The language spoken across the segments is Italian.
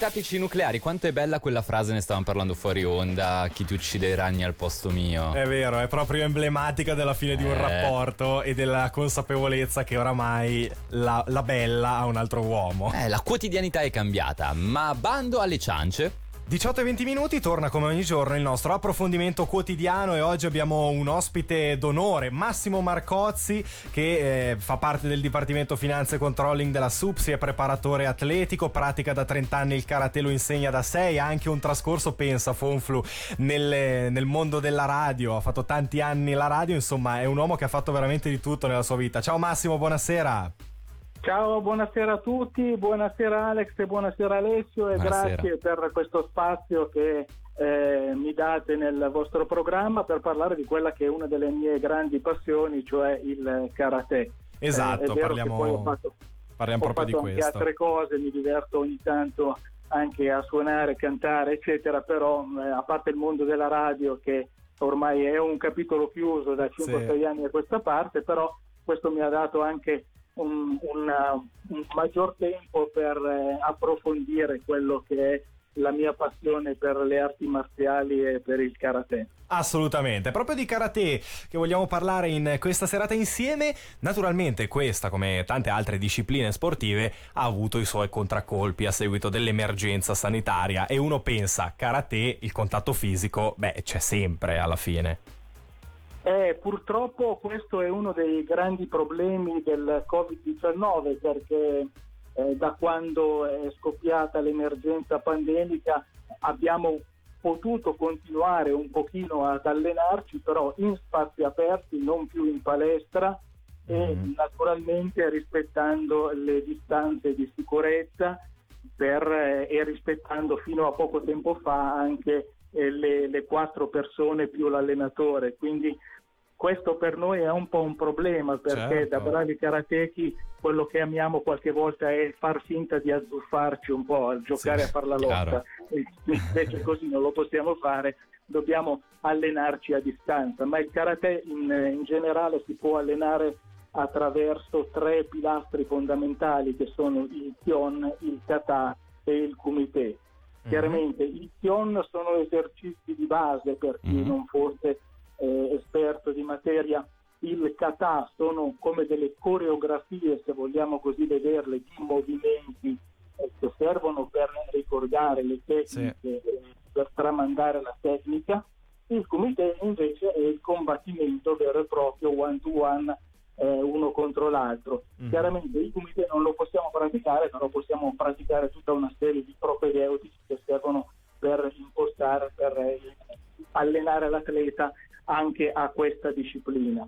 Tattici nucleari, quanto è bella quella frase, ne stavamo parlando fuori onda, chi ti uccide i ragni al posto mio. È vero, è proprio emblematica della fine di un Eh. rapporto e della consapevolezza che oramai la, la bella ha un altro uomo. Eh, la quotidianità è cambiata, ma bando alle ciance. 18 e 20 minuti, torna come ogni giorno il nostro approfondimento quotidiano e oggi abbiamo un ospite d'onore, Massimo Marcozzi, che eh, fa parte del Dipartimento Finanze e Controlling della SUPSI, è preparatore atletico, pratica da 30 anni il karate, lo insegna da 6, ha anche un trascorso, pensa Fonflu, nel, nel mondo della radio, ha fatto tanti anni la radio, insomma è un uomo che ha fatto veramente di tutto nella sua vita. Ciao Massimo, buonasera. Ciao, buonasera a tutti, buonasera Alex e buonasera Alessio e Buonasera. grazie per questo spazio che eh, mi date nel vostro programma per parlare di quella che è una delle mie grandi passioni, cioè il karate. Esatto, Eh, è vero parliamo- ho fatto, Parliamo ho proprio di fatto anche questo. altre cose, mi diverto ogni tanto anche a suonare, cantare, eccetera, però eh, a parte il mondo della radio che ormai è un capitolo chiuso da 5-6 Sì. anni a questa parte, però questo mi ha dato anche un, una- un maggior tempo per eh, approfondire quello che è la mia passione per le arti marziali e per il karate. Assolutamente, proprio di karate che vogliamo parlare in questa serata insieme. Naturalmente questa, come tante altre discipline sportive, ha avuto i suoi contraccolpi a seguito dell'emergenza sanitaria e uno pensa, karate, il contatto fisico, beh, c'è sempre alla fine. Eh, purtroppo questo è uno dei grandi problemi del Covid-19 perché eh, da quando è scoppiata l'emergenza pandemica abbiamo potuto continuare un pochino ad allenarci però in spazi aperti, non più in palestra e Mhm. naturalmente rispettando le distanze di sicurezza per, eh, e rispettando fino a poco tempo fa anche le, le quattro persone più l'allenatore. Quindi questo per noi è un po' un problema perché Certo. da bravi karateki quello che amiamo qualche volta è far finta di azzuffarci un po', giocare Sì, a far la lotta. Invece così non lo possiamo fare, dobbiamo allenarci a distanza, ma il karate in, in generale si può allenare attraverso tre pilastri fondamentali che sono il Kyon, il Kata e il Kumite. Chiaramente i Kyon sono esercizi di base per chi Mhm. non fosse eh, esperto di materia. Il kata sono come delle coreografie, se vogliamo così vederle, di movimenti eh, che servono per ricordare le tecniche, eh, per tramandare la tecnica. Il kumite invece è il combattimento vero e proprio one to one, uno contro l'altro. Mhm. Chiaramente il kumite non lo possiamo praticare, però possiamo praticare tutta una serie di propedeutici servono per impostare, per eh, allenare l'atleta anche a questa disciplina.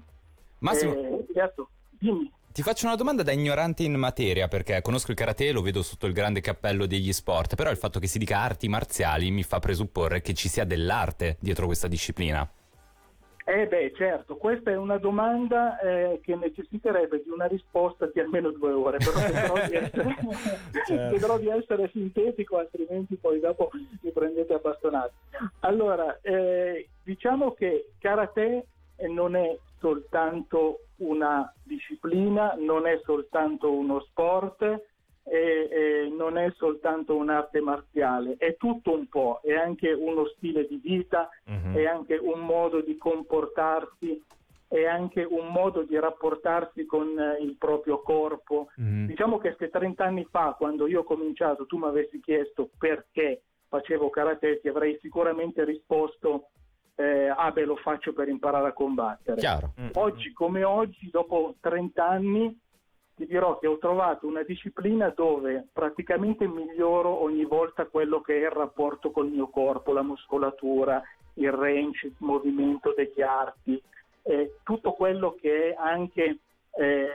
Massimo, Eh, certo, dimmi. ti faccio una domanda da ignorante in materia, perché conosco il karate e lo vedo sotto il grande cappello degli sport, però il fatto che si dica arti marziali mi fa presupporre che ci sia dell'arte dietro questa disciplina. Eh beh, certo, questa è una domanda eh, che necessiterebbe di una risposta di almeno due ore, però vedrò di essere, Certo. di essere sintetico, altrimenti poi dopo mi prendete a bastonate. Allora, eh, diciamo che karate eh, non è soltanto una disciplina, non è soltanto uno sport, e, e non è soltanto un'arte marziale, è tutto un po', è anche uno stile di vita, Mhm. è anche un modo di comportarsi, è anche un modo di rapportarsi con eh, il proprio corpo. Mhm. Diciamo che se 30 anni fa, quando io ho cominciato, tu mi avessi chiesto perché facevo karate, ti avrei sicuramente risposto, eh, ah beh lo faccio per imparare a combattere. Chiaro. Mm. Oggi come oggi, dopo 30 anni, ti dirò che ho trovato una disciplina dove praticamente miglioro ogni volta quello che è il rapporto col mio corpo, la muscolatura, il range, il movimento degli arti, eh, tutto quello che è anche eh,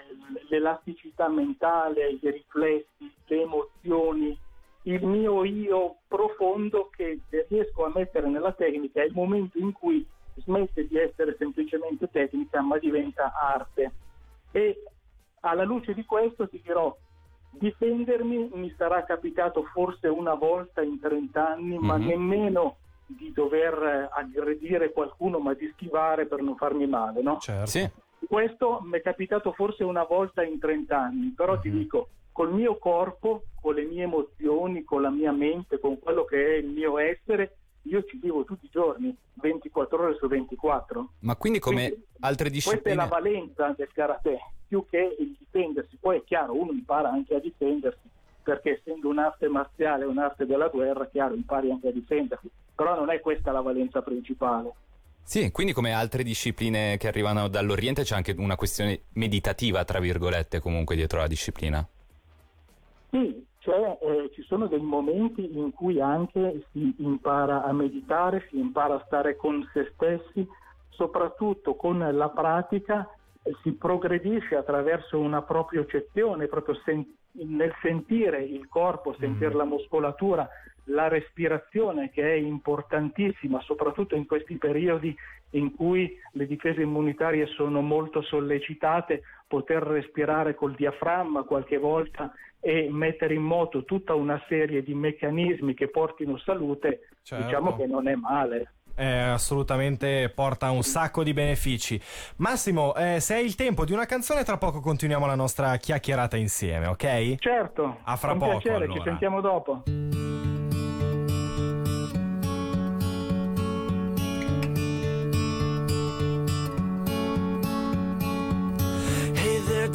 l'elasticità mentale, i riflessi, le emozioni, il mio io profondo che riesco a mettere nella tecnica è il momento in cui smette di essere semplicemente tecnica ma diventa arte. E alla luce di questo ti dirò, difendermi mi sarà capitato forse una volta in 30 anni, ma Mhm. nemmeno di dover eh, aggredire qualcuno, ma di schivare per non farmi male, no? Certo. Sì. Questo mi è capitato forse una volta in 30 anni, però ti Mhm. dico, col mio corpo, con le mie emozioni, con la mia mente, con quello che è il mio essere, io ci vivo tutti i giorni, 24 ore su 24. Ma quindi come quindi, altre discipline... Questa è la valenza del karate, più che. Poi è chiaro, uno impara anche a difendersi, perché essendo un'arte marziale, un'arte della guerra, chiaro, impari anche a difendersi. Però non è questa la valenza principale. Sì, quindi come altre discipline che arrivano dall'Oriente c'è anche una questione meditativa, tra virgolette, comunque dietro la disciplina. Sì, cioè, eh, ci sono dei momenti in cui anche si impara a meditare, si impara a stare con se stessi, soprattutto con la pratica si progredisce attraverso una propria eccezione, proprio sen- nel sentire il corpo, sentire mm. la muscolatura, la respirazione che è importantissima, soprattutto in questi periodi in cui le difese immunitarie sono molto sollecitate, poter respirare col diaframma qualche volta e mettere in moto tutta una serie di meccanismi che portino salute, certo. diciamo che non è male. Eh, assolutamente porta un sacco di benefici. Massimo, eh, se hai il tempo di una canzone, tra poco continuiamo la nostra chiacchierata insieme, ok? Certo. A fra poco. Piacere, allora. ci sentiamo dopo.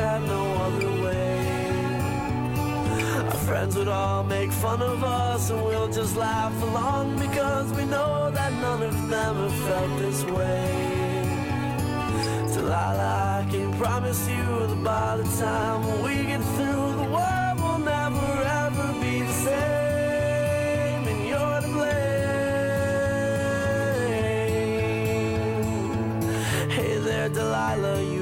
had no other way. Our friends would all make fun of us, and we'll just laugh along because we know that none of them have felt this way. Delilah, I can promise you that by the time we get through, the world will never ever be the same, and you're to blame. Hey there, Delilah, you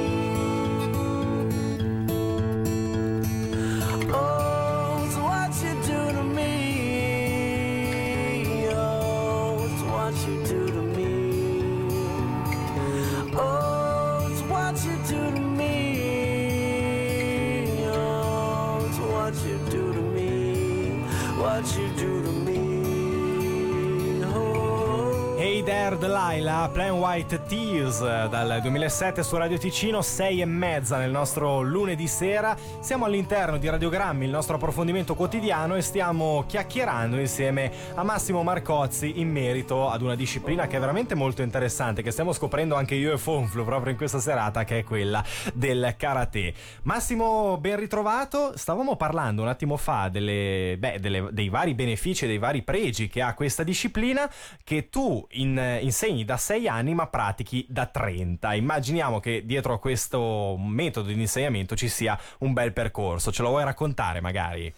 What you do to me. Hey There Delilah, Plain White Tears dal 2007 su Radio Ticino, 6 e mezza nel nostro lunedì sera. Siamo all'interno di Radiogrammi, il nostro approfondimento quotidiano e stiamo chiacchierando insieme a Massimo Marcozzi in merito ad una disciplina che è veramente molto interessante, che stiamo scoprendo anche io e Fonflu proprio in questa serata, che è quella del karate. Massimo, ben ritrovato. Stavamo parlando un attimo fa delle, beh, delle, dei vari benefici e dei vari pregi che ha questa disciplina che tu in, insegni da 6 anni ma pratichi da 30. Immaginiamo che dietro a questo metodo di insegnamento ci sia un bel percorso. Ce lo vuoi raccontare magari?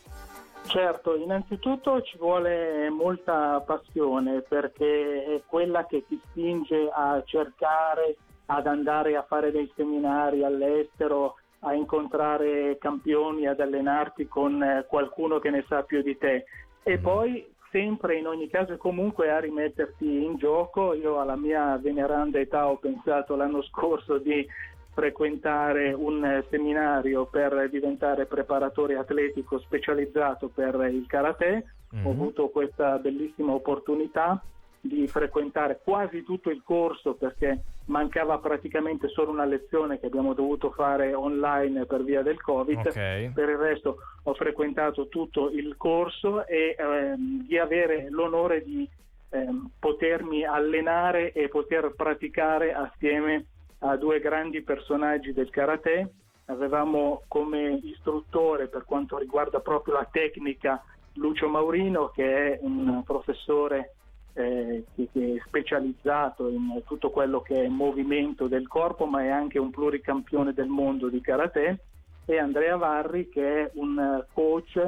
Certo, innanzitutto ci vuole molta passione perché è quella che ti spinge a cercare, ad andare a fare dei seminari all'estero, a incontrare campioni, ad allenarti con qualcuno che ne sa più di te. E mm-hmm. poi sempre in ogni caso e comunque a rimetterti in gioco. Io alla mia veneranda età ho pensato l'anno scorso di frequentare un seminario per diventare preparatore atletico specializzato per il karate. Mm-hmm. Ho mhm. avuto questa bellissima opportunità di frequentare quasi tutto il corso perché mancava praticamente solo una lezione che abbiamo dovuto fare online per via del Covid. Okay. Per il resto ho frequentato tutto il corso e ehm, di avere l'onore di ehm, potermi allenare e poter praticare assieme a due grandi personaggi del karate. Avevamo come istruttore per quanto riguarda proprio la tecnica Lucio Maurino che è un professore eh, che, che, è specializzato in tutto quello che è movimento del corpo, ma è anche un pluricampione del mondo di karate, e Andrea Varri che è un coach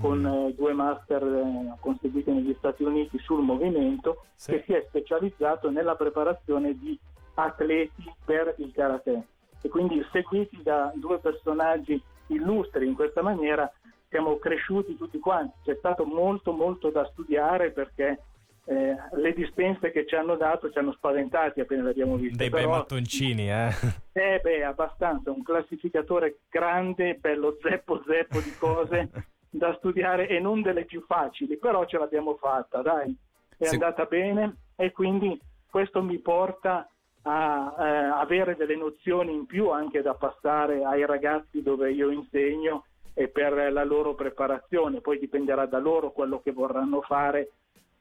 con mm. eh, due master eh, conseguiti negli Stati Uniti sul movimento, sì. che si è specializzato nella preparazione di atleti per il karate. E quindi seguiti da due personaggi illustri in questa maniera siamo cresciuti tutti quanti. C'è stato molto molto da studiare perché eh, le dispense che ci hanno dato ci hanno spaventati appena le abbiamo viste. Dei bei mattoncini, eh? Eh beh, abbastanza, un classificatore grande, bello zeppo zeppo di cose da studiare e non delle più facili, però ce l'abbiamo fatta, dai, è sì. andata bene e quindi questo mi porta a eh, avere delle nozioni in più anche da passare ai ragazzi dove io insegno e per la loro preparazione, poi dipenderà da loro quello che vorranno fare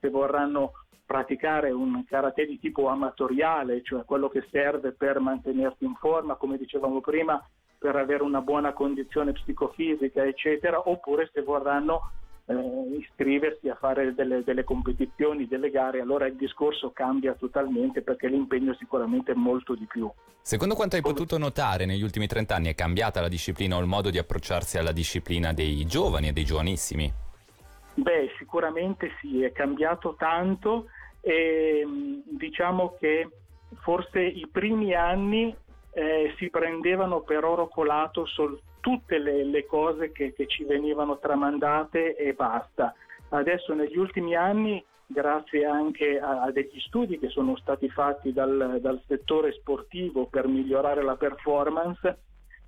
se vorranno praticare un karate di tipo amatoriale, cioè quello che serve per mantenersi in forma, come dicevamo prima, per avere una buona condizione psicofisica, eccetera, oppure se vorranno eh, iscriversi a fare delle, delle, competizioni, delle gare, allora il discorso cambia totalmente perché l'impegno sicuramente è molto di più. Secondo quanto hai potuto notare negli ultimi 30 anni è cambiata la disciplina o il modo di approcciarsi alla disciplina dei giovani e dei giovanissimi? Beh, sicuramente sì, è cambiato tanto e diciamo che forse i primi anni eh, si prendevano per oro colato sol- tutte le, le cose che, che, ci venivano tramandate e basta. Adesso negli ultimi anni, grazie anche a, a degli studi che sono stati fatti dal, dal settore sportivo per migliorare la performance,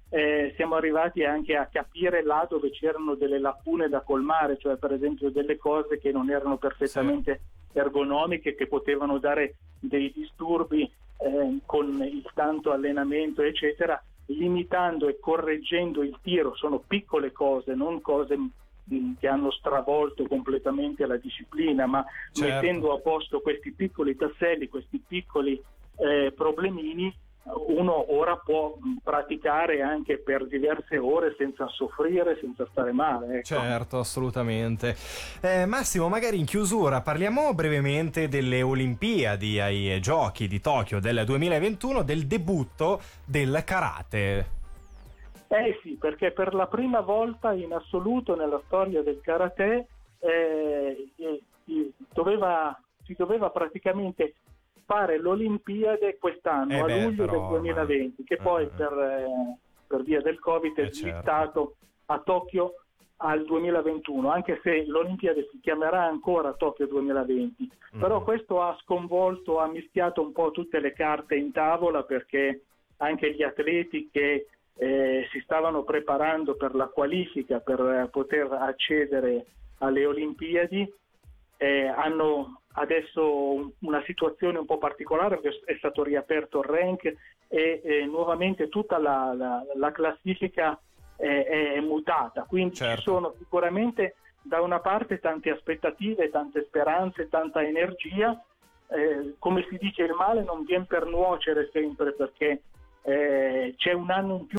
eh, siamo arrivati anche a capire là dove c'erano delle lacune da colmare, cioè per esempio delle cose che non erano perfettamente sì. ergonomiche, che potevano dare dei disturbi eh, con il tanto allenamento, eccetera, limitando e correggendo il tiro. Sono piccole cose, non cose mm, che hanno stravolto completamente la disciplina, ma certo. mettendo a posto questi piccoli tasselli, questi piccoli eh, problemini, uno ora può praticare anche per diverse ore senza soffrire, senza stare male. Ecco. Certo, assolutamente. Eh, Massimo, magari in chiusura parliamo brevemente delle Olimpiadi ai Giochi di Tokyo del 2021, del debutto del karate. Eh sì, perché per la prima volta in assoluto nella storia del karate eh, si, doveva, si doveva praticamente fare l'Olimpiade quest'anno, eh a beh, luglio però, del 2020, che poi uh, per, eh, per, via del Covid è slittato certo. a Tokyo al 2021, anche se l'Olimpiade si chiamerà ancora Tokyo 2020. Mm. Però questo ha sconvolto, ha mischiato un po' tutte le carte in tavola perché anche gli atleti che eh, si stavano preparando per la qualifica per poter accedere alle Olimpiadi eh, hanno adesso una situazione un po' particolare perché è stato riaperto il rank e, e nuovamente tutta la, la, la classifica è, è, mutata, quindi certo. ci sono sicuramente da una parte tante aspettative, tante speranze, tanta energia, eh, come si dice il male non viene per nuocere sempre perché eh, c'è un anno in più